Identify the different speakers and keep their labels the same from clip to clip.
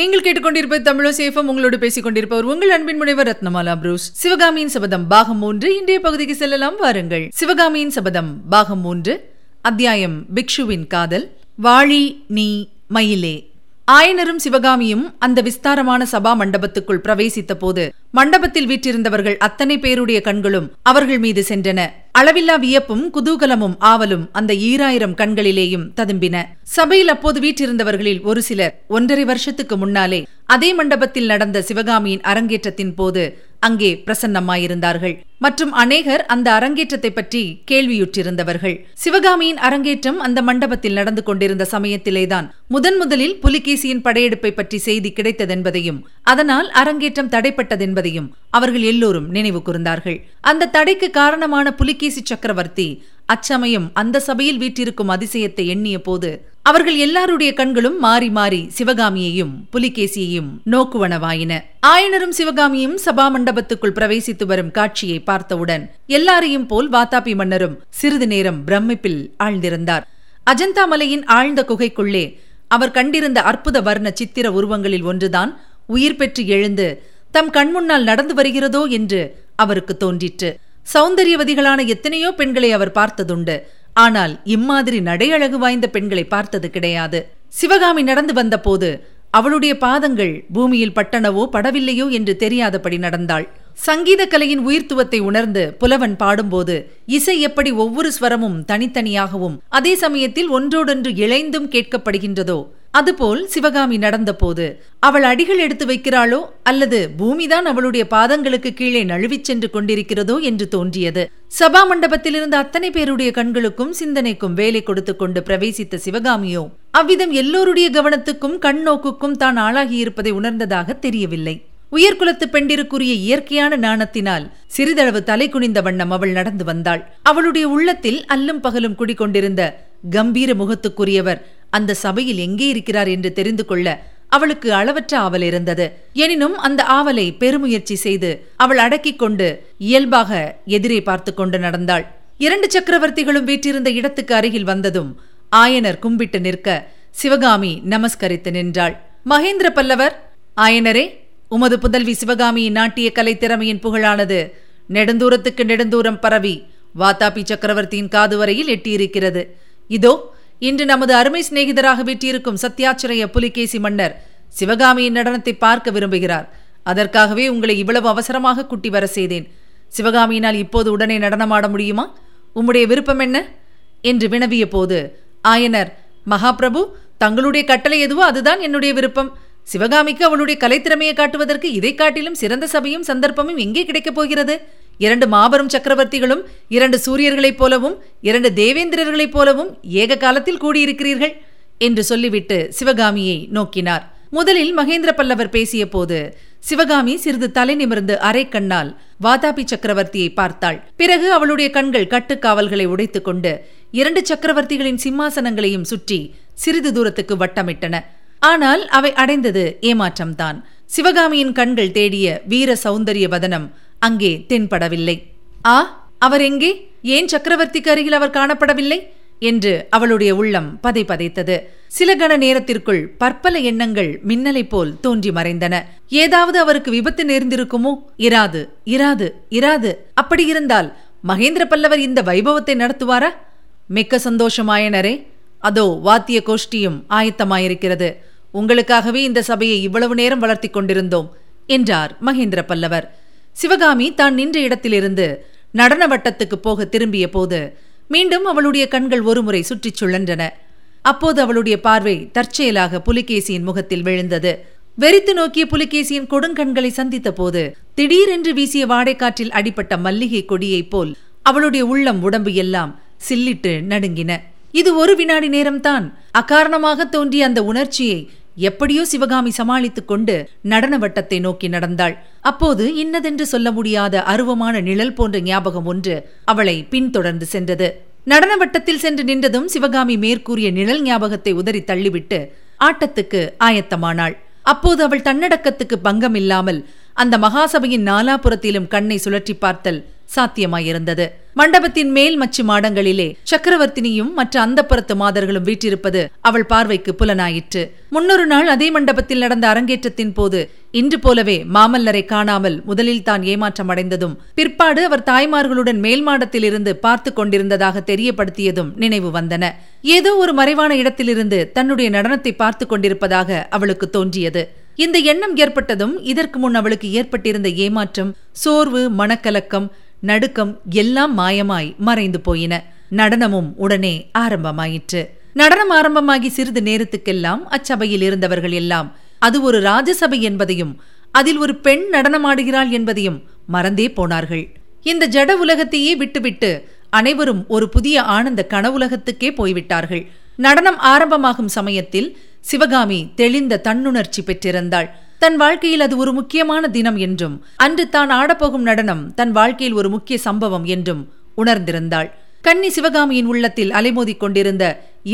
Speaker 1: நீங்கள் கேட்டுக்கொண்டிருப்பது தமிழோ சேஃபம். உங்களோடு பேசிக் கொண்டிருப்பவர் உங்கள் அன்பின் முனைவர் ரத்னமாலா புரூஸ். சிவகாமியின் சபதம் பாகம் மூன்று இன்றைய பகுதிக்கு செல்லலாம். வாருங்கள். சிவகாமியின் சபதம் பாகம் மூன்று அத்தியாயம் பிக்ஷுவின் காதல். வாழி நீ மயிலே. ஆயனரும் சிவகாமியும் அந்த விஸ்தாரமான சபா மண்டபத்துக்குள் பிரவேசித்த போது மண்டபத்தில் வீற்றிருந்தவர்கள் அத்தனை பேருடைய கண்களும் அவர்கள் மீது சென்றன. அளவில்லா வியப்பும் குதூகலமும் ஆவலும் அந்த ஈராயிரம் கண்களிலேயும் ததும்பின. சபையில் அப்போது வீற்றிருந்தவர்களில் ஒரு சிலர் ஒன்றரை வருஷத்துக்கு முன்னாலே அதே மண்டபத்தில் நடந்த சிவகாமியின் அரங்கேற்றத்தின் போது அங்கே பிரசன்னமாயிருந்தார்கள். மற்றும் அநேகர் அந்த அரங்கேற்றத்தை பற்றி கேள்வியுற்றிருந்தவர்கள். சிவகாமியின் அரங்கேற்றம் அந்த மண்டபத்தில் நடந்து கொண்டிருந்த சமயத்திலேதான் முதன் முதலில் புலிகேசியின் படையெடுப்பை பற்றி செய்தி கிடைத்ததென்பதையும் அதனால் அரங்கேற்றம் என்பதையும் அவர்கள் எல்லோரும் நினைவு கூர்ந்தார்கள். அந்த தடைக்கு காரணமான புலிகேசி சக்கரவர்த்தி அச்சமயம் அந்த சபையில் வீற்றிருக்கும் அதிசயத்தை எண்ணிய போது அவர்கள் எல்லாருடைய கண்களும் மாறி மாறி சிவகாமியையும் புலிகேசியையும் நோக்குவனவாயின. ஆயனரும் சிவகாமியும் சபா மண்டபத்துக்குள் பிரவேசித்து வரும் காட்சியை பார்த்தவுடன் எல்லாரையும் போல் வாத்தாபி மன்னரும் சிறிது நேரம் பிரமிப்பில் ஆழ்ந்திருந்தார். அஜந்தா மலையின் ஆழ்ந்த குகைக்குள்ளே அவர் கண்டிருந்த அற்புத வர்ண சித்திர உருவங்களில் ஒன்றுதான் உயிர் பெற்று எழுந்து தம் கண்முன்னால் நடந்து வருகிறதோ என்று அவருக்கு தோன்றிற்று. சௌந்தரியவதிகளான எத்தனையோ பெண்களை அவர் பார்த்ததுண்டு. ஆனால் இம்மாதிரி நடையழகு வாய்ந்த பெண்களை பார்த்தது கிடையாது. சிவகாமி நடந்து வந்தபோது அவளுடைய பாதங்கள் பூமியில் பட்டனவோ படவில்லையோ என்று தெரியாதபடி நடந்தாள். சங்கீத கலையின் உயிர்த்துவத்தை உணர்ந்து புலவன் பாடும்போது இசை எப்படி ஒவ்வொரு ஸ்வரமும் தனித்தனியாகவும் அதே சமயத்தில் ஒன்றோடொன்று இழைந்தும் கேட்கப்படுகின்றதோ அதுபோல் சிவகாமி நடந்தபோது அவள் அடிகள் எடுத்து வைக்கிறாளோ அல்லது பூமிதான் அவளுடைய பாதங்களுக்கு கீழே நழுவிச் சென்று கொண்டிருக்கிறதோ என்று தோன்றியது. சபா மண்டபத்தில் இருந்த அத்தனை பேருடைய கண்களுக்கும் சிந்தனைக்கும் வேலை கொடுத்து கொண்டு பிரவேசித்த சிவகாமியோ அவ்விதம் எல்லோருடைய கவனத்துக்கும் கண் நோக்குக்கும் தான் ஆளாகியிருப்பதை உணர்ந்ததாக தெரியவில்லை. உயர்குலத்து பெண்டிருக்குரிய இயற்கையான நாணத்தினால் சிறிதளவு தலை குனிந்த வண்ணம் அவள் நடந்து வந்தாள். அவளுடைய உள்ளத்தில் அல்லும் பகலும் குடிக்கொண்டிருந்த கம்பீர முகத்துக்குரியவர் அந்த சபையில் எங்கே இருக்கிறார் என்று தெரிந்து கொள்ள அவளுக்கு அளவற்ற ஆவல் இருந்தது. எனினும் அந்த ஆவலை பெருமுயற்சி செய்து அவள் அடக்கிக் கொண்டு இயல்பாக எதிரே பார்த்து கொண்டு நடந்தாள். இரண்டு சக்கரவர்த்திகளும் வீற்றிருந்த இடத்துக்கு அருகில் வந்ததும் ஆயனர் கும்பிட்டு நிற்க சிவகாமி நமஸ்கரித்து நின்றாள். மகேந்திர பல்லவர் ஆயனரே உமது புதல்வி சிவகாமியின் நாட்டிய கலை திறமையின் புகழானது நெடுந்தூரத்துக்கு நெடுந்தூரம் பரவி வாத்தாபி சக்கரவர்த்தியின் காது வரையில் எட்டியிருக்கிறது. இதோ இன்று நமது அருமை சிநேகிதராக வீட்டியிருக்கும் சத்யாச்சிரய புலிகேசி மன்னர் சிவகாமியின் நடனத்தை பார்க்க விரும்புகிறார். அதற்காகவே உங்களை இவ்வளவு அவசரமாக குட்டி வர செய்தேன். சிவகாமியினால் இப்போது உடனே நடனமாட முடியுமா? உம்முடைய விருப்பம் என்ன? என்று வினவிய போது ஆயனர் மகாபிரபு தங்களுடைய கட்டளை எதுவோ அதுதான் என்னுடைய விருப்பம். சிவகாமிக்கு அவளுடைய கலைத்திறமையை காட்டுவதற்கு இதை காட்டிலும் சிறந்த சபையும் சந்தர்ப்பமும் எங்கே கிடைக்கப் போகிறது? இரண்டு மாபெரும் சக்கரவர்த்திகளும் இரண்டு சூரியர்களைப் போலவும் இரண்டு தேவேந்திரர்களைப் போலவும் ஏக காலத்தில் கூடியிருக்கிறீர்கள் என்று சொல்லிவிட்டு சிவகாமியை நோக்கினார். முதலில் மகேந்திர பல்லவர் பேசிய போது சிவகாமி சிறிது தலை நிமிர்ந்து அரை கண்ணால் வாதாபி சக்கரவர்த்தியை பார்த்தாள். பிறகு அவளுடைய கண்கள் கட்டுக்காவல்களை உடைத்துக் கொண்டு இரண்டு சக்கரவர்த்திகளின் சிம்மாசனங்களையும் சுற்றி சிறிது தூரத்துக்கு வட்டமிட்டன. ஆனால் அவை அடைந்தது ஏமாற்றம்தான். சிவகாமியின் கண்கள் தேடிய வீர சௌந்தரிய வதனம் அங்கே தென்படவில்லை. ஆ அவர் எங்கே? ஏன் சக்கரவர்த்திக்கு அருகில் அவர் காணப்படவில்லை? என்று அவளுடைய உள்ளம் பதை பதைத்தது சில கண நேரத்திற்குள் பற்பல எண்ணங்கள் மின்னலைப் போல் தோன்றி மறைந்தன. ஏதாவது அவருக்கு விபத்து நேர்ந்திருக்குமோ? இராது இராது இராது. அப்படி இருந்தால் மகேந்திர பல்லவர் இந்த வைபவத்தை நடத்துவாரா? மிக்க சந்தோஷமாயனரே. அதோ வாத்திய கோஷ்டியும் ஆயத்தமாயிருக்கிறது. உங்களுக்காகவே இந்த சபையை இவ்வளவு நேரம் வளர்த்தி கொண்டிருந்தோம் என்றார் மகேந்திர பல்லவர். சிவகாமி தான் நின்ற இடத்திலிருந்து நடன வட்டத்துக்கு போக திரும்பிய போது மீண்டும் அவளுடைய கண்கள் ஒருமுறை சுற்றிச் சுழன்றன. அப்போது அவளுடைய பார்வை தற்செயலாக புலிகேசியின் முகத்தில் விழுந்தது. வெறித்து நோக்கிய புலிகேசியின் கொடுங்கண்களை சந்தித்த போது திடீரென்று வீசிய வாடைக்காற்றில் அடிப்பட்ட மல்லிகை கொடியைப் போல் அவளுடைய உள்ளம் உடம்பு எல்லாம் சில்லிட்டு நடுங்கின. இது ஒரு வினாடி நேரம்தான். அகாரணமாக தோன்றிய அந்த உணர்ச்சியை எப்படியோ சிவகாமி சமாளித்துக் கொண்டு நடன வட்டத்தை நோக்கி நடந்தாள். அப்போது இன்னதென்று சொல்ல முடியாத அருவமான நிழல் போன்ற ஞாபகம் ஒன்று அவளை பின்தொடர்ந்து சென்றது. நடன வட்டத்தில் சென்று நின்றதும் சிவகாமி மேற்கூறிய நிழல் ஞாபகத்தை உதறி தள்ளிவிட்டு ஆட்டத்துக்கு ஆயத்தமானாள். அப்போது அவள் தன்னடக்கத்துக்கு பங்கம் இல்லாமல் அந்த மகாசபையின் நாலாபுரத்திலும் கண்ணை சுழற்றி பார்த்தல் சாத்தியமாயிருந்தது. மண்டபத்தின் மேல் மச்சு மாடங்களிலே சக்கரவர்த்தினியும் மற்ற அந்தப்புறத்து மாதர்களும் வீற்றிருப்பது அவள் பார்வைக்கு புலனாயிற்று. முன்னொரு நாள் அதே மண்டபத்தில் நடந்த அரங்கேற்றத்தின் போது இன்று போலவே மாமல்லரை காணாமல் முதலில் தான் ஏமாற்றம் அடைந்ததும் பிற்பாடு அவர் தாய்மார்களுடன் மேல் மாடத்தில் இருந்து பார்த்து கொண்டிருந்ததாக தெரியப்படுத்தியதும் நினைவு வந்தன. ஏதோ ஒரு மறைவான இடத்திலிருந்து தன்னுடைய நடனத்தை பார்த்து கொண்டிருப்பதாக அவளுக்கு தோன்றியது. இந்த எண்ணம் ஏற்பட்டதும் இதற்கு முன் அவளுக்கு ஏற்பட்டிருந்த ஏமாற்றம் சோர்வு மனக்கலக்கம் நடுக்கம் எல்லாம் மாயமாய் மறைந்து போயின. நடனமும் உடனே ஆரம்பமாயிற்று. நடனம் ஆரம்பமாகி சிறிது நேரத்துக்கெல்லாம் அச்சபையில் இருந்தவர்கள் எல்லாம் அது ஒரு ராஜசபை என்பதையும் அதில் ஒரு பெண் நடனமாடுகிறாள் என்பதையும் மறந்தே போனார்கள். இந்த ஜட உலகத்தையே விட்டுவிட்டு அனைவரும் ஒரு புதிய ஆனந்த கனவுலகத்துக்கே போய்விட்டார்கள். நடனம் ஆரம்பமாகும் சமயத்தில் சிவகாமி தெளிந்த தன்னுணர்ச்சி பெற்றிருந்தாள். தன் வாழ்க்கையில் அது ஒரு முக்கியமான தினம் என்றும் அன்று தான் ஆடப்போகும் நடனம் தன் வாழ்க்கையில் ஒரு முக்கிய சம்பவம் என்றும் உணர்ந்திருந்தாள். கன்னி சிவகாமியின் உள்ளத்தில் அலைமோதிக் கொண்டிருந்த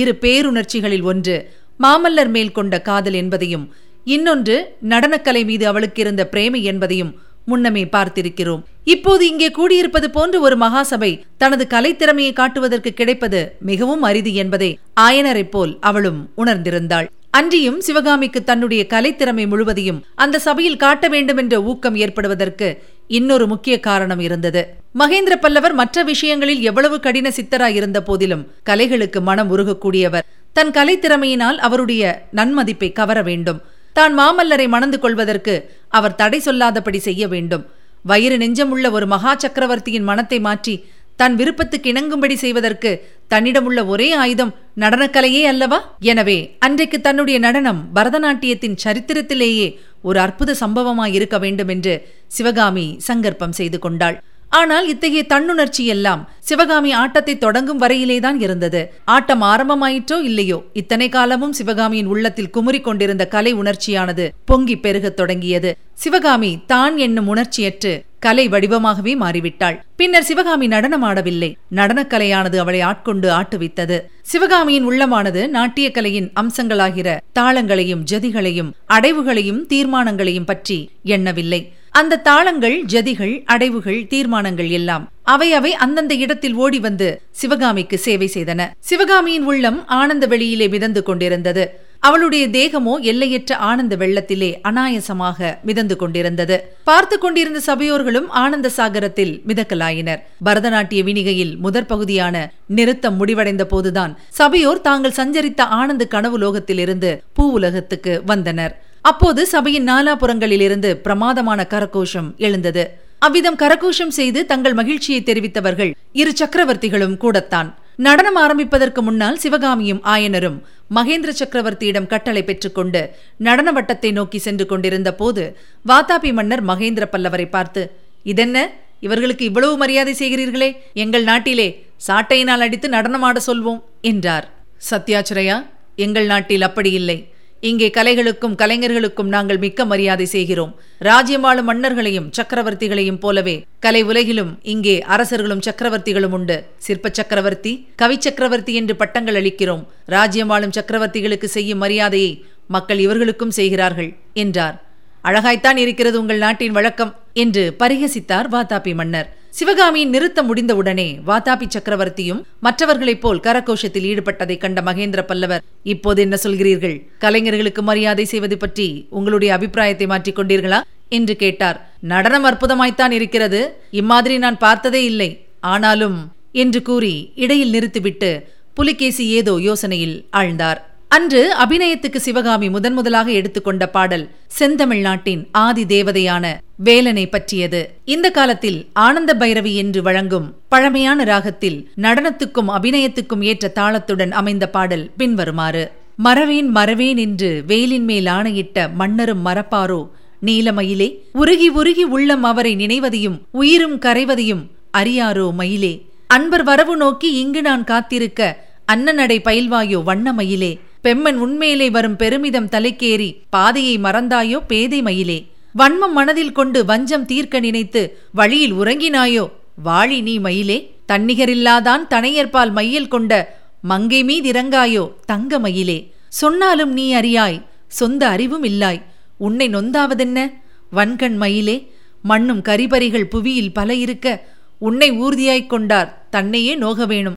Speaker 1: இரு பேருணர்ச்சிகளில் ஒன்று மாமல்லர் மேல் கொண்ட காதல் என்பதையும் இன்னொன்று நடனக்கலை மீது அவளுக்கு இருந்த பிரேமை என்பதையும் முன்னமே பார்த்திருக்கிறோம். இப்போது இங்கே கூடியிருப்பது போன்ற ஒரு மகாசபை தனது கலைத்திறமையை காட்டுவதற்கு கிடைப்பது மிகவும் அரிது என்பதை ஆயனரைப் போல் அவளும் உணர்ந்திருந்தாள். அன்றியும் சிவகாமிக்கு தன்னுடைய கலைத்திறமை முழுவதையும் அந்த சபையில் காட்ட வேண்டும் என்ற ஊக்கம் ஏற்படுவதற்கு இன்னொரு முக்கிய காரணம் இருந்தது. மகேந்திர பல்லவர் மற்ற விஷயங்களில் எவ்வளவு கடின சித்தராயிருந்த போதிலும் கலைகளுக்கு மனம் உருகக்கூடியவர். தன் கலைத்திறமையினால் அவருடைய நன்மதிப்பை கவர வேண்டும். தான் மாமல்லரை மணந்து கொள்வதற்கு அவர் தடை சொல்லாதபடி செய்ய வேண்டும். வயிறு நெஞ்சமுள்ள ஒரு மகா சக்கரவர்த்தியின் மனத்தை மாற்றி தன் விருப்பத்துக்கு இணங்கும்படி செய்வதற்கு தன்னிடமுள்ள ஒரே ஆயுதம் நடனக்கலையே அல்லவா? எனவே அன்றைக்கு தன்னுடைய நடனம் பரதநாட்டியத்தின் சரித்திரத்திலேயே ஒரு அற்புத சம்பவமாய் இருக்க வேண்டும் என்று சிவகாமி சங்கற்பம் செய்து கொண்டாள். ஆனால் இத்தகைய தன்னுணர்ச்சி எல்லாம் சிவகாமி ஆட்டத்தை தொடங்கும் வரையிலேதான் இருந்தது. ஆட்டம் ஆரம்பமாயிற்றோ இல்லையோ இத்தனை காலமும் சிவகாமியின் உள்ளத்தில் குமுறிக் கொண்டிருந்த கலை உணர்ச்சியானது பொங்கி பெருகத் தொடங்கியது. சிவகாமி தான் என்னும் உணர்ச்சியற்று கலை வடிவமாகவே மாறிவிட்டாள். பின்னர் சிவகாமி நடனமாடவில்லை. நடனக்கலையானது அவளை ஆட்கொண்டு ஆட்டுவித்தது. சிவகாமியின் உள்ளமானது நாட்டிய கலையின் அம்சங்களாகிற தாளங்களையும் ஜதிகளையும் அடைவுகளையும் தீர்மானங்களையும் பற்றி எண்ணவில்லை. அந்த தாளங்கள் ஜதிகள் அடைவுகள் தீர்மானங்கள் எல்லாம் அவை அவை அந்தந்த இடத்தில் ஓடி வந்து சிவகாமிக்கு சேவை செய்தன. சிவகாமியின் உள்ளம் ஆனந்த வெளியிலே மிதந்து கொண்டிருந்தது. அவளுடைய தேகமோ எல்லையற்ற ஆனந்த வெள்ளத்திலே அனாயசமாக மிதந்து கொண்டிருந்தது. பார்த்து கொண்டிருந்த சபையோர்களும் ஆனந்த சாகரத்தில் மிதக்கலாயினர். பரதநாட்டிய வினிகையில் முதற் பகுதியான நிறுத்தம் முடிவடைந்த போதுதான் சபையோர் தாங்கள் சஞ்சரித்த ஆனந்த கனவு லோகத்திலிருந்து பூ உலகத்துக்கு வந்தனர். அப்போது சபையின் நாலாபுறங்களிலிருந்து பிரமாதமான கரகோஷம் எழுந்தது. அவ்விதம் கரகோஷம் செய்து தங்கள் மகிழ்ச்சியை தெரிவித்தவர்கள் இரு சக்கரவர்த்திகளும் கூடத்தான். நடனம் ஆரம்பிப்பதற்கு முன்னால் சிவகாமியும் ஆயனரும் மகேந்திர சக்கரவர்த்தியிடம் கட்டளை பெற்றுக்கொண்டு நடன வட்டத்தை நோக்கி சென்று கொண்டிருந்த போது வாதாபி மன்னர் மகேந்திர பல்லவரை பார்த்து இதென்ன? இவர்களுக்கு இவ்வளவு மரியாதை செய்கிறீர்களே? எங்கள் நாட்டிலே சாட்டையினால் அடித்து நடனமாட சொல்வோம் என்றார். சத்யாச்சிரயா எங்கள் நாட்டில் அப்படி இல்லை. இங்கே கலைகளுக்கும் கலைஞர்களுக்கும் நாங்கள் மிக்க மரியாதை செய்கிறோம். ராஜ்யமாளும் மன்னர்களையும் சக்கரவர்த்திகளையும் போலவே கலை உலகிலும் இங்கே அரசர்களும் சக்கரவர்த்திகளும் உண்டு. சிற்ப சக்கரவர்த்தி கவி சக்கரவர்த்தி என்று பட்டங்கள் அளிக்கிறோம். ராஜ்யமாளும் சக்கரவர்த்திகளுக்கு செய்யும் மரியாதையை மக்கள் இவர்களுக்கும் செய்கிறார்கள் என்றார். அழகாய்த்தான் இருக்கிறது உங்கள் நாட்டின் வழக்கம் என்று பரிகசித்தார் வாதாபி மன்னர். சிவகாமியின் நிறுத்தம் முடிந்தவுடனே வாதாபி சக்கரவர்த்தியும் மற்றவர்களைப் போல் கரகோஷத்தில் ஈடுபட்டதைக் கண்ட மகேந்திர பல்லவர் இப்போது என்ன சொல்கிறீர்கள்? கலைஞர்களுக்கு மரியாதை செய்வது பற்றி உங்களுடைய அபிப்பிராயத்தை மாற்றிக் கொண்டீர்களா? என்று கேட்டார். நடனம் அற்புதமாய்த்தான் இருக்கிறது. இம்மாதிரி நான் பார்த்ததே இல்லை. ஆனாலும் என்று கூறி இடையில் நிறுத்திவிட்டு புலிகேசி ஏதோ யோசனையில் ஆழ்ந்தார். அன்று அபிநயத்துக்கு சிவகாமி முதன் முதலாக எடுத்துக்கொண்ட பாடல் செந்தமிழ் நாட்டின் ஆதி தேவதையான வேலனை பற்றியது. இந்த காலத்தில் ஆனந்த பைரவி என்று வழங்கும் பழமையான ராகத்தில் நடனத்துக்கும் அபிநயத்துக்கும் ஏற்ற தாளத்துடன் அமைந்த பாடல் பின்வருமாறு மறவேன் மறவேன் என்று வேலின் மேல் ஆணையிட்ட மன்னரும் மறப்பாரோ? நீலமயிலே? உருகி உருகி உள்ளம் அவரை நினைவதையும் உயிரும் கரைவதையும் அறியாரோ மயிலே? அன்பர் வரவு நோக்கி இங்கு நான் காத்திருக்க அன்னநடை பயில்வாயோ வண்ணமயிலே பெம்மன் உண்மையிலே வரும் பெருமிதம் தலைக்கேறி பாதையை மறந்தாயோ பேதை மயிலே? வன்மம் மனதில் கொண்டு வஞ்சம் தீர்க்க நினைத்து வழியில் உறங்கினாயோ? வாழி நீ மயிலே? தன்னிகரில்லாதான் தனையற்பால் மையல் கொண்ட மங்கை மீதிறங்காயோ தங்க மயிலே? சொன்னாலும் நீ அறியாய் சொந்த அறிவும் இல்லாய். உன்னை நொந்தாவதென்ன? வன்கண் மயிலே? மண்ணும் கரிபறிகள் புவியில் பல இருக்க உன்னை ஊர்தியாய்க் கொண்டார் தன்னையே நோக வேணும்.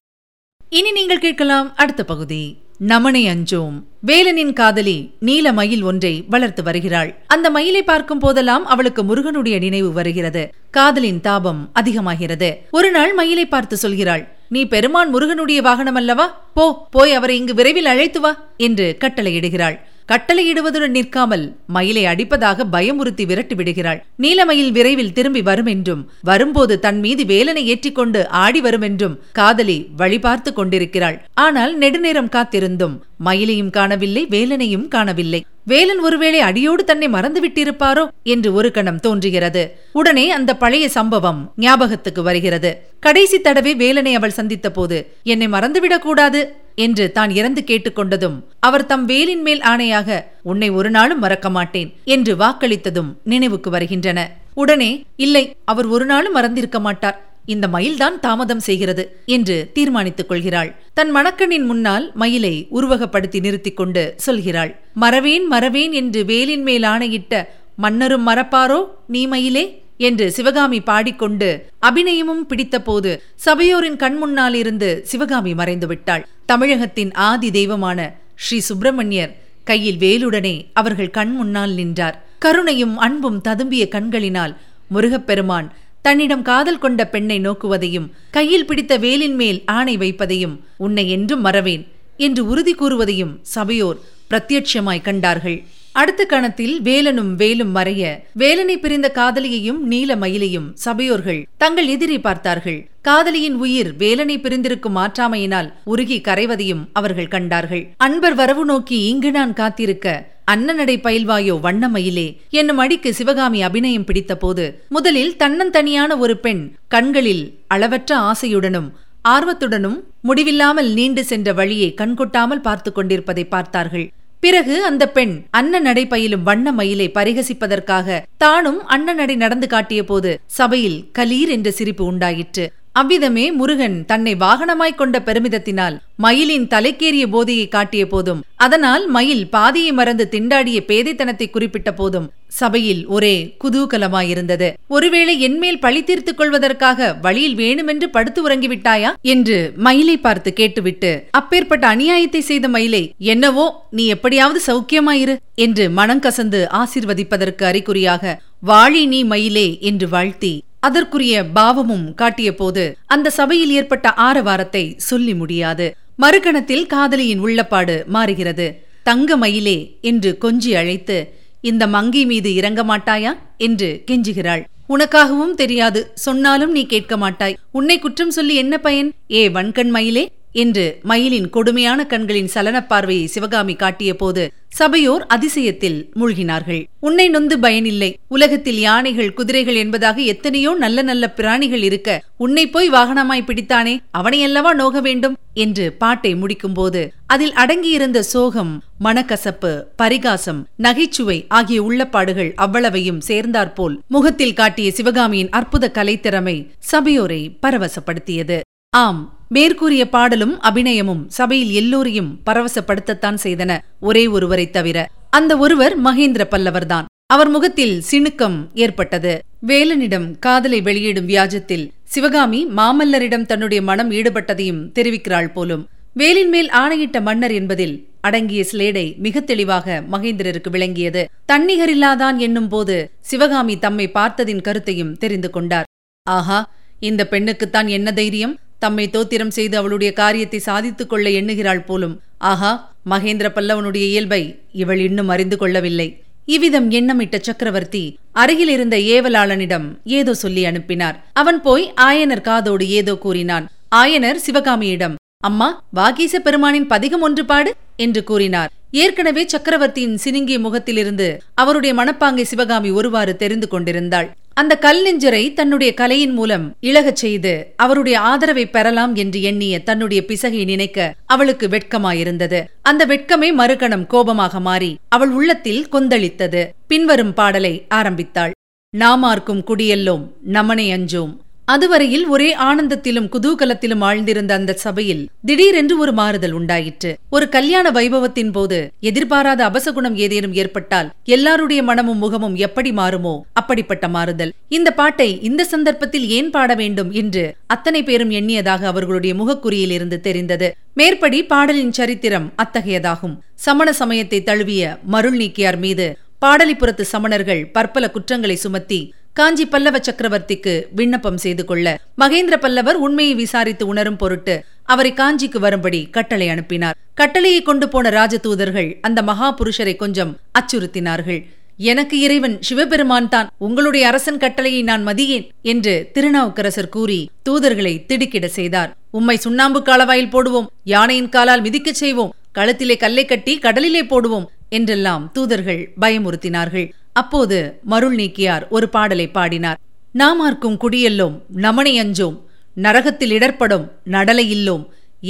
Speaker 1: இனி நீங்கள் கேட்கலாம் அடுத்த பகுதி. நமனை அஞ்சோம். வேலனின் காதலி நீல மயில் ஒன்றை வளர்த்து வருகிறாள். அந்த மயிலை பார்க்கும் போதெல்லாம் அவளுக்கு முருகனுடைய நினைவு வருகிறது. காதலின் தாபம் அதிகமாகிறது. ஒரு நாள் மயிலை பார்த்து சொல்கிறாள் நீ பெருமான் முருகனுடைய வாகனம் அல்லவா போ போய் அவரை இங்கு விரைவில் அழைத்து வா என்று கட்டளையிடுகிறாள். கட்டளையிடுவதுடன் நிற்காமல் மயிலை அடிப்பதாக பயமுறுத்தி விரட்டி விடுகிறாள். நீலமயில் விரைவில் திரும்பி வரும் என்றும் வரும்போது தன் மீது வேலனை ஏற்றிக்கொண்டு ஆடி வரும் என்றும் காதலி வழிபார்த்து கொண்டிருக்கிறாள். ஆனால் நெடுநேரம் காத்திருந்தும் மயிலையும் காணவில்லை வேலனையும் காணவில்லை. வேலன் ஒருவேளை அடியோடு தன்னை மறந்துவிட்டிருப்பாரோ என்று ஒரு கணம் தோன்றுகிறது. உடனே அந்த பழைய சம்பவம் ஞாபகத்துக்கு வருகிறது. கடைசி தடவை வேலனை அவள் சந்தித்த போது என்னை மறந்துவிடக் கூடாது என்று தான் இறந்து கேட்டுக்கொண்டதும் அவர் தம் வேலின் மேல் ஆணையாக உன்னை ஒரு நாளும் மறக்க மாட்டேன் என்று வாக்களித்ததும் நினைவுக்கு வருகின்றன. உடனே இல்லை அவர் ஒரு நாளும் மறந்திருக்க மாட்டார். இந்த மயில்தான் தாமதம் செய்கிறது என்று தீர்மானித்துக் கொள்கிறாள். தன் மணக்கண்ணின் முன்னால் மயிலை உருவகப்படுத்தி நிறுத்திக் கொண்டு சொல்கிறாள் மறவேன் மறவேன் என்று வேலின் மேல் ஆணையிட்ட மன்னரும் மறப்பாரோ நீ மயிலே? என்று சிவகாமி பாடிக்கொண்டு அபிநயமும் பிடித்தபோது சபையோரின் கண் முன்னால் இருந்து சிவகாமி மறைந்து விட்டாள். தமிழகத்தின் ஆதி தெய்வமான ஸ்ரீ சுப்பிரமணியர் கையில் வேலுடனே அவர்கள் கண் முன்னால் நின்றார். கருணையும் அன்பும் ததும்பிய கண்களினால் முருகப்பெருமான் தன்னிடம் காதல் கொண்ட பெண்ணை நோக்குவதையும் கையில் பிடித்த வேலின் மேல் ஆணை வைப்பதையும் உன்னை என்றும் மறவேன் என்று உறுதி கூறுவதையும் சபையோர் பிரத்யட்சமாய் கண்டார்கள். அடுத்த கணத்தில் வேலனும் வேலும் மறைய வேலனை பிரிந்த காதலியையும் நீல மயிலையும் சபையோர்கள் தங்கள் எதிரி பார்த்தார்கள். காதலியின் உயிர் வேலனை பிரிந்திருக்கும் மாற்றாமையினால் உருகி கரைவதையும் அவர்கள் கண்டார்கள். அன்பர் வரவு நோக்கி இங்கு நான் காத்திருக்க அன்னநடை பயில்வாயோ வண்ணமயிலே. என்னும் அடிக்கு சிவகாமி அபிநயம் பிடித்தபோது முதலில் தன்னந்தனியான ஒரு பெண் கண்களில் அளவற்ற ஆசையுடனும் ஆர்வத்துடனும் முடிவில்லாமல் நீண்டு சென்ற வழியை கண்கொட்டாமல் பார்த்து கொண்டிருப்பதை பார்த்தார்கள். பிறகு அந்த பெண் அன்ன நடை பயிலும் வண்ண மயிலை பரிகசிப்பதற்காக தானும் அன்ன நடை நடந்து காட்டிய போது சபையில் கலீர் என்ற சிரிப்பு உண்டாயிற்று. அவ்விதமே முருகன் தன்னை வாகனமாய்க் கொண்ட பெருமிதத்தினால் மயிலின் தலைக்கேறிய போதையை காட்டிய போதும். அதனால் மயில் பாதியை மறந்து திண்டாடிய பேதைத்தனத்தை குறிப்பிட்ட போதும் சபையில் ஒரே குதூகலமாயிருந்தது. ஒருவேளை என்மேல் பழி தீர்த்துக் கொள்வதற்காக வழியில் வேணுமென்று படுத்து உறங்கிவிட்டாயா? என்று மயிலை பார்த்து கேட்டுவிட்டு அப்பேற்பட்ட அநியாயத்தை செய்த மயிலை என்னவோ நீ எப்படியாவது சௌக்கியமாயிரு என்று மனம் கசந்து ஆசிர்வதிப்பதற்கு அறிகுறியாக வாழி நீ மயிலே என்று வாழ்த்தி அதற்குரிய பாவமும் காட்டிய போது அந்த சபையில் ஏற்பட்ட ஆரவாரத்தை சொல்லி முடியாது. மறுகணத்தில் காதலியின் உள்ளப்பாடு மாறுகிறது. தங்க மயிலே என்று கொஞ்சி அழைத்து இந்த மங்கை மீது இறங்க மாட்டாயா? என்று கெஞ்சுகிறாள். உனக்காகவும் தெரியாது. சொன்னாலும் நீ கேட்க மாட்டாய். உன்னை குற்றம் சொல்லி என்ன பயன்? ஏ வன்கண் மயிலே? என்று மயிலின் கொடுமையான கண்களின் சலனப் பார்வையை சிவகாமி காட்டிய போது சபையோர் அதிசயத்தில் மூழ்கினார்கள். உன்னை நொந்து பயனில்லை. உலகத்தில் யானைகள் குதிரைகள் என்பதாக எத்தனையோ நல்ல நல்ல பிராணிகள் இருக்க உன்னை போய் வாகனமாய் பிடித்தானே? அவனையல்லவா நோக வேண்டும்? என்று பாட்டை முடிக்கும்போது அதில் அடங்கியிருந்த சோகம் மனக்கசப்பு பரிகாசம் நகைச்சுவை ஆகிய உள்ளப்பாடுகள் அவ்வளவையும் சேர்ந்தாற்போல் முகத்தில் காட்டிய சிவகாமியின் அற்புத கலைத்திறமை சபையோரை பரவசப்படுத்தியது. ஆம் மேற்கூறிய பாடலும் அபிநயமும் சபையில் எல்லோரையும் பரவசப்படுத்தத்தான் செய்தன ஒரே ஒருவரை தவிர அந்த ஒருவர் மகேந்திர பல்லவர்தான். அவர் முகத்தில் சிணுக்கம் ஏற்பட்டது. வேலனிடம் காதலை வெளியிடும் வியாஜத்தில் சிவகாமி மாமல்லரிடம் தன்னுடைய மனம் ஈடுபட்டதையும் தெரிவிக்கிறாள் போலும். வேலின் மேல் ஆணையிட்ட மன்னர் என்பதில் அடங்கிய சிலேடை மிக தெளிவாக மகேந்திரருக்கு விளங்கியது. தன்னிகரில்லாதான் என்னும் போது சிவகாமி தம்மை பார்த்ததின் கருத்தையும் தெரிந்து கொண்டார். ஆஹா இந்த பெண்ணுக்குத்தான் என்ன தைரியம்? தம்மை தோத்திரம் செய்து அவளுடைய காரியத்தை சாதித்துக் கொள்ள எண்ணுகிறாள் போலும். ஆஹா மகேந்திர பல்லவனுடைய இயல்பை இவள் இன்னும் அறிந்து கொள்ளவில்லை. இவ்விதம் எண்ணமிட்ட சக்கரவர்த்தி அருகில் இருந்த ஏவலாளனிடம் ஏதோ சொல்லி அனுப்பினார். அவன் போய் ஆயனர் காதோடு ஏதோ கூறினான். ஆயனர் சிவகாமியிடம் அம்மா வாகீச பெருமானின் பதிகம் ஒன்று பாடு என்று கூறினார். ஏற்கனவே சக்கரவர்த்தியின் சினுங்கிய முகத்திலிருந்து அவருடைய மனப்பாங்கை சிவகாமி ஒருவாறு தெரிந்து கொண்டிருந்தாள். அந்த கல் நெஞ்சரை தன்னுடைய கலையின் மூலம் இழகச் செய்து அவருடைய ஆதரவை பெறலாம் என்று எண்ணிய தன்னுடைய பிசகை நினைக்க அவளுக்கு வெட்கமாயிருந்தது. அந்த வெட்கமே மறுகணம் கோபமாக மாறி அவள் உள்ளத்தில் கொந்தளித்தது. பின்வரும் பாடலை ஆரம்பித்தாள். நாமார்க்கும் குடியெல்லோம் நமனை அஞ்சோம். அதுவரையில் ஒரே ஆனந்தத்திலும் குதூகலத்திலும் ஆழ்ந்திருந்த அந்த சபையில் திடீரென்று ஒரு மாறுதல் உண்டாயிற்று. ஒரு கல்யாண வைபவத்தின் போது எதிர்பாராத அபசகுணம் ஏதேனும் ஏற்பட்டால் எல்லாருடைய மனமும் முகமும் எப்படி மாறுமோ அப்படிப்பட்ட மாறுதல். இந்த பாட்டை இந்த சந்தர்ப்பத்தில் ஏன் பாட வேண்டும் என்று அத்தனை பேரும் எண்ணியதாக அவர்களுடைய முகக்குறியில் இருந்து தெரிந்தது. மேற்படி பாடலின் சரித்திரம் அத்தகையதாகும். சமண சமயத்தை தழுவிய மருள் நீக்கியார் மீது பாடலிபுரத்து சமணர்கள் பற்பல குற்றங்களை சுமத்தி காஞ்சி பல்லவ சக்கரவர்த்திக்கு விண்ணப்பம் செய்து கொள்ள மகேந்திர பல்லவர் உண்மையை விசாரித்து உணரும் பொருட்டு அவரை காஞ்சிக்கு வரும்படி கட்டளை அனுப்பினார். கட்டளையை கொண்டு போன ராஜதூதர்கள் அந்த மகா புருஷரை கொஞ்சம் அச்சுறுத்தினார்கள். எனக்கு இறைவன் சிவபெருமான் தான். உங்களுடைய அரசன் கட்டளையை நான் மதியேன் என்று திருநாவுக்கரசர் கூறி தூதர்களை திடுக்கிட செய்தார். உம்மை சுண்ணாம்பு காலவாயில் போடுவோம். யானையின் காலால் மிதிக்கச் செய்வோம். கழுத்திலே கல்லை கட்டி கடலிலே போடுவோம் என்றெல்லாம் தூதர்கள் பயமுறுத்தினார்கள். அப்போது மருள் நீக்கியார் ஒரு பாடலை பாடினார். நாமார்க்கும் குடியெல்லோம் நமனை அஞ்சோம் நரகத்தில் இடர்படும் நடலை இல்லோம்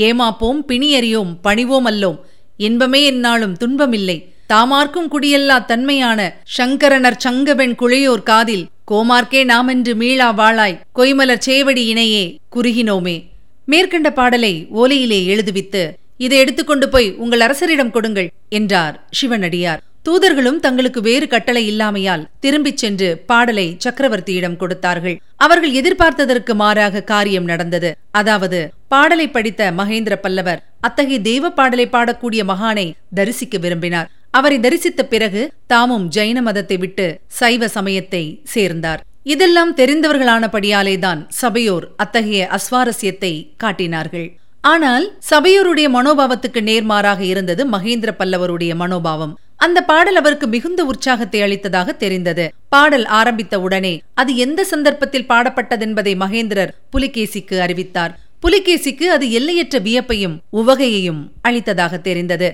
Speaker 1: ஏமாப்போம் பிணியறியோம் பணிவோம் அல்லோம் இன்பமே என்னாலும் துன்பமில்லை. தாமார்க்கும் குடியல்லா தன்மையான சங்கரனர் சங்கவெண் குழையோர் காதில் கோமார்க்கே நாமென்று மீளா வாளாய் கொய்மலர் சேவடி இணையே குறுகினோமே மேற்கண்ட பாடலை ஓலையிலே எழுதுவித்து இதை எடுத்துக்கொண்டு போய் உங்கள் அரசரிடம் கொடுங்கள் என்றார் சிவனடியார். தூதர்களும் தங்களுக்கு வேறு கட்டளை இல்லாமையால் திரும்பிச் சென்று பாடலை சக்கரவர்த்தியிடம் கொடுத்தார்கள். அவர்கள் எதிர்பார்த்ததற்கு மாறாக காரியம் நடந்தது. அதாவது பாடலை படித்த மகேந்திர பல்லவர் அத்தகைய தெய்வ பாடலை பாடக்கூடிய மகானை தரிசிக்க விரும்பினார். அவரை தரிசித்த பிறகு தாமும் ஜைன மதத்தை விட்டு சைவ சமயத்தை சேர்ந்தார். இதெல்லாம் தெரிந்தவர்களானபடியாலேதான் சபையோர் அத்தகைய அஸ்வாரஸ்யத்தை காட்டினார்கள். ஆனால் சபையோருடைய மனோபாவத்துக்கு நேர்மாறாக இருந்தது மகேந்திர பல்லவருடைய மனோபாவம். அந்த பாடல் அவருக்கு மிகுந்த உற்சாகத்தை அளித்ததாக தெரிந்தது. பாடல் ஆரம்பித்த உடனே அது எந்த சந்தர்ப்பத்தில் பாடப்பட்டதென்பதை மகேந்திரர் புலிகேசிக்கு அறிவித்தார். புலிகேசிக்கு அது எல்லையற்ற வியப்பையும் உவகையையும் அளித்ததாக தெரிந்தது.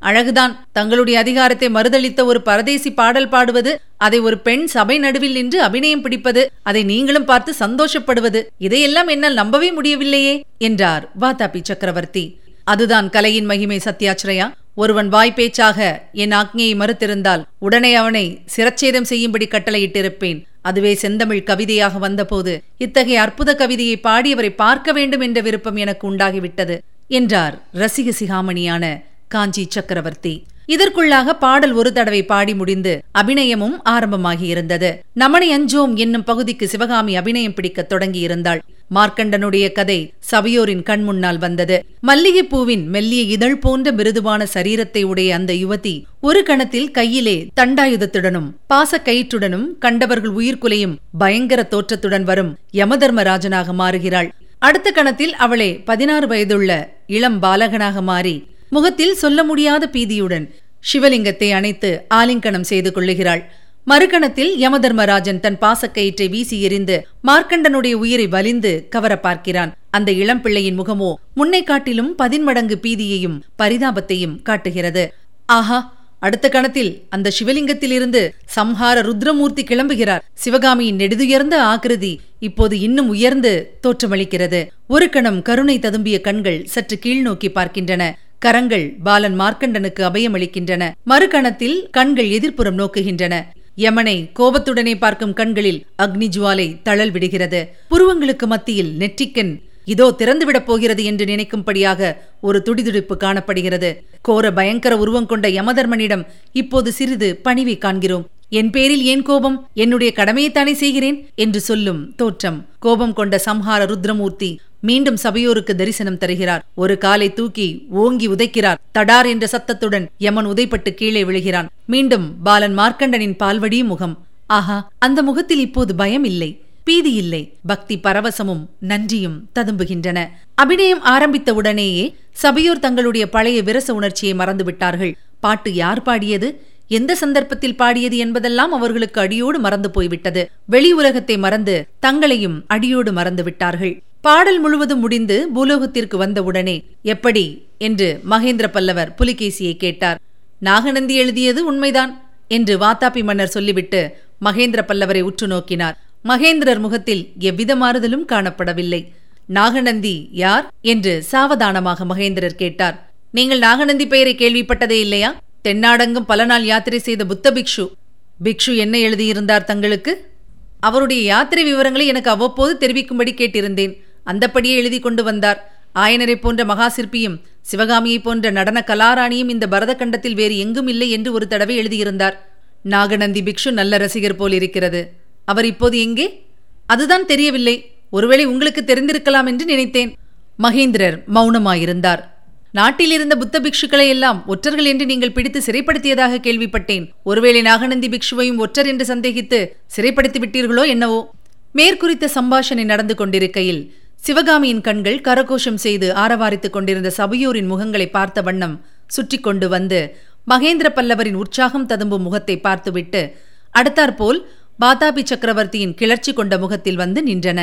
Speaker 1: அழகுதான் தங்களுடைய அதிகாரத்தை மறுதளித்த ஒரு பரதேசி பாடல் பாடுவது அதை ஒரு பெண் சபை நடுவில் நின்று அபிநயம் பிடிப்பது அதை நீங்களும் பார்த்து சந்தோஷப்படுவது இதையெல்லாம் என்னால் நம்பவே முடியவில்லையே என்றார் வாதாபி சக்கரவர்த்தி. அதுதான் கலையின் மகிமை சத்யாச்சிரயா. ஒருவன் வாய்ப்பேச்சாக என் ஆக்ஞையை மறுத்திருந்தால் உடனே அவனை சிரச்சேதம் செய்யும்படி கட்டளையிட்டிருப்பேன். அதுவே செந்தமிழ் கவிதையாக வந்தபோது இத்தகைய அற்புத கவிதையை பாடியவரை பார்க்க வேண்டும் என்ற விருப்பம் எனக்கு உண்டாகிவிட்டது என்றார் ரசிக சிகாமணியான காஞ்சி சக்கரவர்த்தி. இதற்குள்ளாக பாடல் ஒரு தடவை பாடி முடிந்து அபிநயமும் ஆரம்பமாகியிருந்தது நமனை அஞ்சோம் என்னும் பகுதிக்கு சிவகாமி அபிநயம் பிடிக்கத் தொடங்கியிருந்தாள். மார்க்கண்டனுடைய கதை சபையோரின் கண் முன்னால் வந்தது. மல்லிகைப்பூவின் மெல்லிய இதழ் போன்ற மிருதுவான சரீரத்தை உடைய அந்த யுவதி ஒரு கணத்தில் கையிலே தண்டாயுதத்துடனும் பாச கயிற்றுடனும் கண்டவர்கள் உயிர்குலையும் பயங்கர தோற்றத்துடன் வரும் யமதர்மராஜனாக மாறுகிறாள். அடுத்த கணத்தில் அவளே பதினாறு வயதுள்ள இளம் பாலகனாக மாறி முகத்தில் சொல்ல முடியாத பீதியுடன் சிவலிங்கத்தை அணைத்து ஆலிங்கனம் செய்து கொள்ளுகிறாள். மறுகணத்தில் யமதர்மராஜன் தன் பாசக்கயிற்றை வீசி எறிந்து மார்க்கண்டனுடைய உயிரை வலிந்து கவர பார்க்கிறான். அந்த இளம்பிள்ளையின் முகமோ முன்னை காட்டிலும் பதின்மடங்கு பீதியையும் பரிதாபத்தையும் காட்டுகிறது. ஆஹா! அடுத்த கணத்தில் அந்த சிவலிங்கத்திலிருந்து சம்ஹார ருத்ரமூர்த்தி கிளம்புகிறார். சிவகாமியின் நெடுதுயர்ந்த ஆக்கிருதி இப்போது இன்னும் உயர்ந்து தோற்றமளிக்கிறது. ஒரு கணம் கருணை ததும்பிய கண்கள் சற்று கீழ்நோக்கி பார்க்கின்றன. கரங்கள் பாலன் மார்க்கண்டனுக்கு அபயமளிக்கின்றன. மறுகணத்தில் கண்கள் எதிர்ப்புறம் நோக்குகின்றன. யமனை கோபத்துடனே பார்க்கும் கண்களில் அக்னி ஜுவாலை தழல் விடுகிறது. புருவங்களுக்கு மத்தியில் நெற்றிக்கன் இதோ திறந்துவிடப் போகிறது என்று நினைக்கும்படியாக ஒரு துடிதுடிப்பு காணப்படுகிறது. கோர பயங்கர உருவம் கொண்ட யமதர்மனிடம் இப்போது சிறிது பணிவை காண்கிறோம். என் பேரில் ஏன் கோபம்? என்னுடைய கடமையைத்தானே செய்கிறேன்? என்று சொல்லும் தோற்றம். கோபம் கொண்ட சம்ஹார ருத்ரமூர்த்தி மீண்டும் சபையோருக்கு தரிசனம் தருகிறார். ஒரு காலை தூக்கி ஓங்கி உதைக்கிறார். தடார் என்ற சத்தத்துடன் யமன் உதைப்பட்டு கீழே விழுகிறான். மீண்டும் பாலன் மார்க்கண்டனின் பால்வடியும் முகம். ஆஹா அந்த முகத்தில் இப்போது பயம் இல்லை. பீதி இல்லை. பக்தி பரவசமும் நன்றியும் ததும்புகின்றன. அபிநயம் ஆரம்பித்த உடனேயே சபையோர் தங்களுடைய பழைய விரச உணர்ச்சியை மறந்துவிட்டார்கள். பாட்டு யார் பாடியது? எந்த சந்தர்ப்பத்தில் பாடியது என்பதெல்லாம் அவர்களுக்கு அடியோடு மறந்து போய்விட்டது. வெளி உலகத்தை மறந்து தங்களையும் அடியோடு மறந்து விட்டார்கள் பாடல் முழுவதும் முடிந்து பூலோகத்திற்கு வந்தவுடனே எப்படி என்று மகேந்திர பல்லவர் புலிகேசியை கேட்டார். நாகநந்தி எழுதியது உண்மைதான் என்று வாத்தாபி மன்னர் சொல்லிவிட்டு மகேந்திர பல்லவரை உற்று நோக்கினார். மகேந்திரர் முகத்தில் எவ்வித மாறுதலும் காணப்படவில்லை. நாகநந்தி யார் என்று சாவதானமாக மகேந்திரர் கேட்டார். நீங்கள் நாகநந்தி பெயரை கேள்விப்பட்டதே இல்லையா? தென்னாடங்கும் பல நாள் யாத்திரை செய்த புத்த பிக்ஷு. பிக்ஷு என்ன எழுதியிருந்தார் தங்களுக்கு? அவருடைய யாத்திரை விவரங்களை எனக்கு அவ்வப்போது தெரிவிக்கும்படி கேட்டிருந்தேன். அந்தப்படியே எழுதி கொண்டு வந்தார். ஆயனரை போன்ற மகா சிற்பியும் சிவகாமியைப் போன்ற நடன கலாராணியும் இந்த பரதக்கண்டத்தில் வேறு எங்கும் இல்லை என்று ஒரு தடவை எழுதியிருந்தார். நாகநந்தி பிக்ஷு நல்ல ரசிகர் போல் இருக்கிறது. அவர் இப்போது எங்கே? அதுதான் தெரியவில்லை. ஒருவேளை உங்களுக்கு தெரிந்திருக்கலாம் என்று நினைத்தேன். மகேந்திரர் மௌனமாயிருந்தார். நாட்டில் இருந்த புத்த பிக்ஷுக்களை எல்லாம் ஒற்றர்கள் என்று நீங்கள் பிடித்து சிறைப்படுத்தியதாக கேள்விப்பட்டேன். ஒருவேளை நாகநந்தி பிக்ஷுவையும் ஒற்றர் என்று சந்தேகித்து சிறைப்படுத்தி விட்டீர்களோ என்னவோ? மேற்குறித்த சம்பாஷணை நடந்து கொண்டிருக்கையில் சிவகாமியின் கண்கள் கரகோஷம் செய்து ஆரவாரித்துக் கொண்டிருந்த சபையோரின் முகங்களை பார்த்த வண்ணம் சுற்றி கொண்டு வந்து மகேந்திர பல்லவரின் உற்சாகம் ததும்பும் முகத்தை பார்த்துவிட்டு அடுத்தாற்போல் பாதாபி சக்கரவர்த்தியின் கிளர்ச்சி கொண்ட முகத்தில் வந்து நின்றன.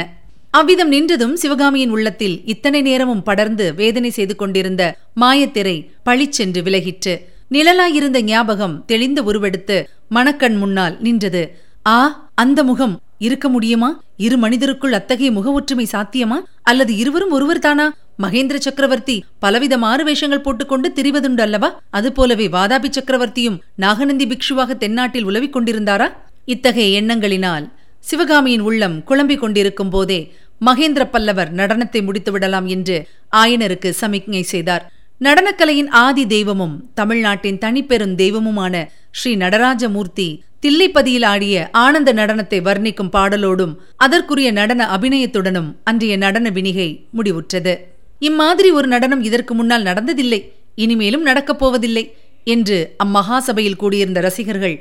Speaker 1: அவ்விதம் நின்றதும் சிவகாமியின் உள்ளத்தில் இத்தனை நேரமும் படர்ந்து வேதனை செய்து கொண்டிருந்த மாயத்திரை பழிச்சென்று விலகிற்று. நிழலாயிருந்த ஞாபகம் தெளிந்த உருவெடுத்து மணக்கண் முன்னால் நின்றது. ஆ அந்த முகம் இருக்க முடியுமா? இரு மனிதருக்குள் அத்தகைய முக ஒற்றுமை சாத்தியமா? அல்லது இருவரும் ஒருவர் தானா? மகேந்திர சக்கரவர்த்தி பலவித மாறு வேஷங்கள் போட்டுக்கொண்டு திரிவதுண்டு அல்லவா அதுபோலவே வாதாபி சக்கரவர்த்தியும் நாகநந்தி பிக்ஷுவாக தென்னாட்டில் உலவிக் கொண்டிருந்தாரா? இத்தகைய எண்ணங்களினால் சிவகாமியின் உள்ளம் குழம்பிக் கொண்டிருக்கும் போதே மகேந்திர பல்லவர் நடனத்தை முடித்து விடலாம் என்று ஆயனருக்கு சமிக்ஞை செய்தார். நடனக்கலையின் ஆதி தெய்வமும் தமிழ்நாட்டின் தனிப்பெரும் தெய்வமுமான ஸ்ரீ நடராஜமூர்த்தி தில்லிப்பதியில் ஆடிய ஆனந்த நடனத்தை வர்ணிக்கும் பாடலோடும் அதற்குரிய நடன அபிநயத்துடனும் அன்றைய நடன வினிகை முடிவுற்றது. இம்மாதிரி ஒரு நடனம் இதற்கு முன்னால் நடந்ததில்லை இனிமேலும் நடக்கப் போவதில்லை என்று அம்மகாசபையில் கூடியிருந்த ரசிகர்கள்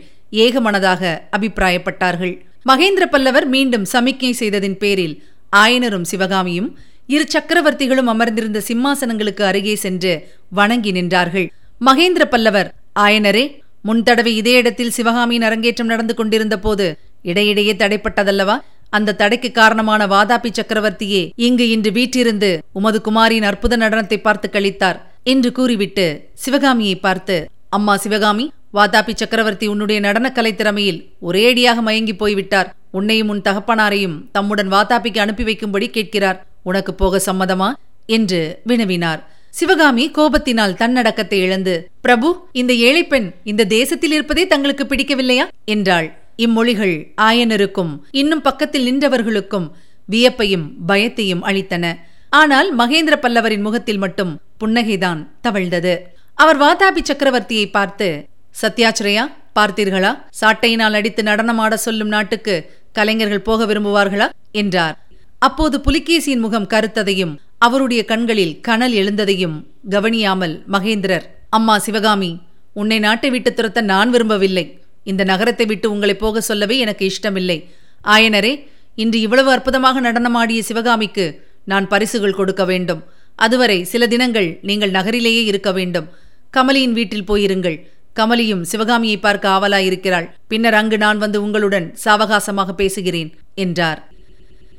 Speaker 1: ஏகமனதாக அபிப்பிராயப்பட்டார்கள். மகேந்திர பல்லவர் மீண்டும் சமிக்ஞை செய்ததின் பேரில் ஆயனரும் சிவகாமியும் இரு சக்கரவர்த்திகளும் அமர்ந்திருந்த சிம்மாசனங்களுக்கு அருகே சென்று வணங்கி நின்றார்கள். மகேந்திர பல்லவர் ஆயனரே முன்தடவை இதே இடத்தில் சிவகாமியின் அரங்கேற்றம் நடந்து கொண்டிருந்த போது இடையிடையே தடைப்பட்டதல்லவா? அந்த தடைக்கு காரணமான வாதாபி சக்கரவர்த்தியே இங்கு இன்று வீட்டிருந்து உமது குமாரியின் அற்புத நடனத்தை பார்த்து கழித்தார் என்று கூறிவிட்டு சிவகாமியை பார்த்து அம்மா சிவகாமி வாதாபி சக்கரவர்த்தி உன்னுடைய நடனக்கலை திறமையில் ஒரேடியாக மயங்கி போய்விட்டார். உன்னையும் உன் தகப்பனாரையும் தம்முடன் வாதாபிக்கு அனுப்பி வைக்கும்படி கேட்கிறார். உனக்கு போக சம்மதமா? என்று வினவினார். சிவகாமி கோபத்தினால் தன்னடக்கத்தை இழந்து பிரபு இந்த ஏழை பெண் இந்த தேசத்தில் இருப்பதே தங்களுக்கு பிடிக்கவில்லையா? என்றாள். இம்மொழிகள் ஆயனருக்கும் இன்னும் பக்கத்தில் நின்றவர்களுக்கும் வியப்பையும் பயத்தையும் அளித்தன. ஆனால் மகேந்திர பல்லவரின் முகத்தில் மட்டும் புன்னகைதான் தவழ்ந்தது. அவர் வாதாபி சக்கரவர்த்தியை பார்த்து சத்யாச்சிரயா பார்த்தீர்களா? சாட்டையினால் அடித்து நடனமாட சொல்லும் நாட்டுக்கு கலைஞர்கள் போக விரும்புவார்களா? என்றார். அப்போது புலிகேசியின் முகம் கருத்ததையும் அவருடைய கண்களில் கனல் எழுந்ததையும் கவனியாமல் மகேந்திரர் அம்மா சிவகாமி உன்னை நாட்டை விட்டு துரத்த நான் விரும்பவில்லை. இந்த நகரத்தை விட்டு உங்களை போக சொல்லவே எனக்கு இஷ்டமில்லை. ஆயனரே இன்று இவ்வளவு அற்புதமாக நடனமாடிய சிவகாமிக்கு நான் பரிசுகள் கொடுக்க வேண்டும். அதுவரை சில தினங்கள் நீங்கள் நகரிலேயே இருக்க வேண்டும். கமலியின் வீட்டில் போயிருங்கள். கமலியும் சிவகாமியை பார்க்க ஆவலாயிருக்கிறாள். பின்னர் அங்கு நான் வந்து உங்களுடன் சாவகாசமாக பேசுகிறேன் என்றார்.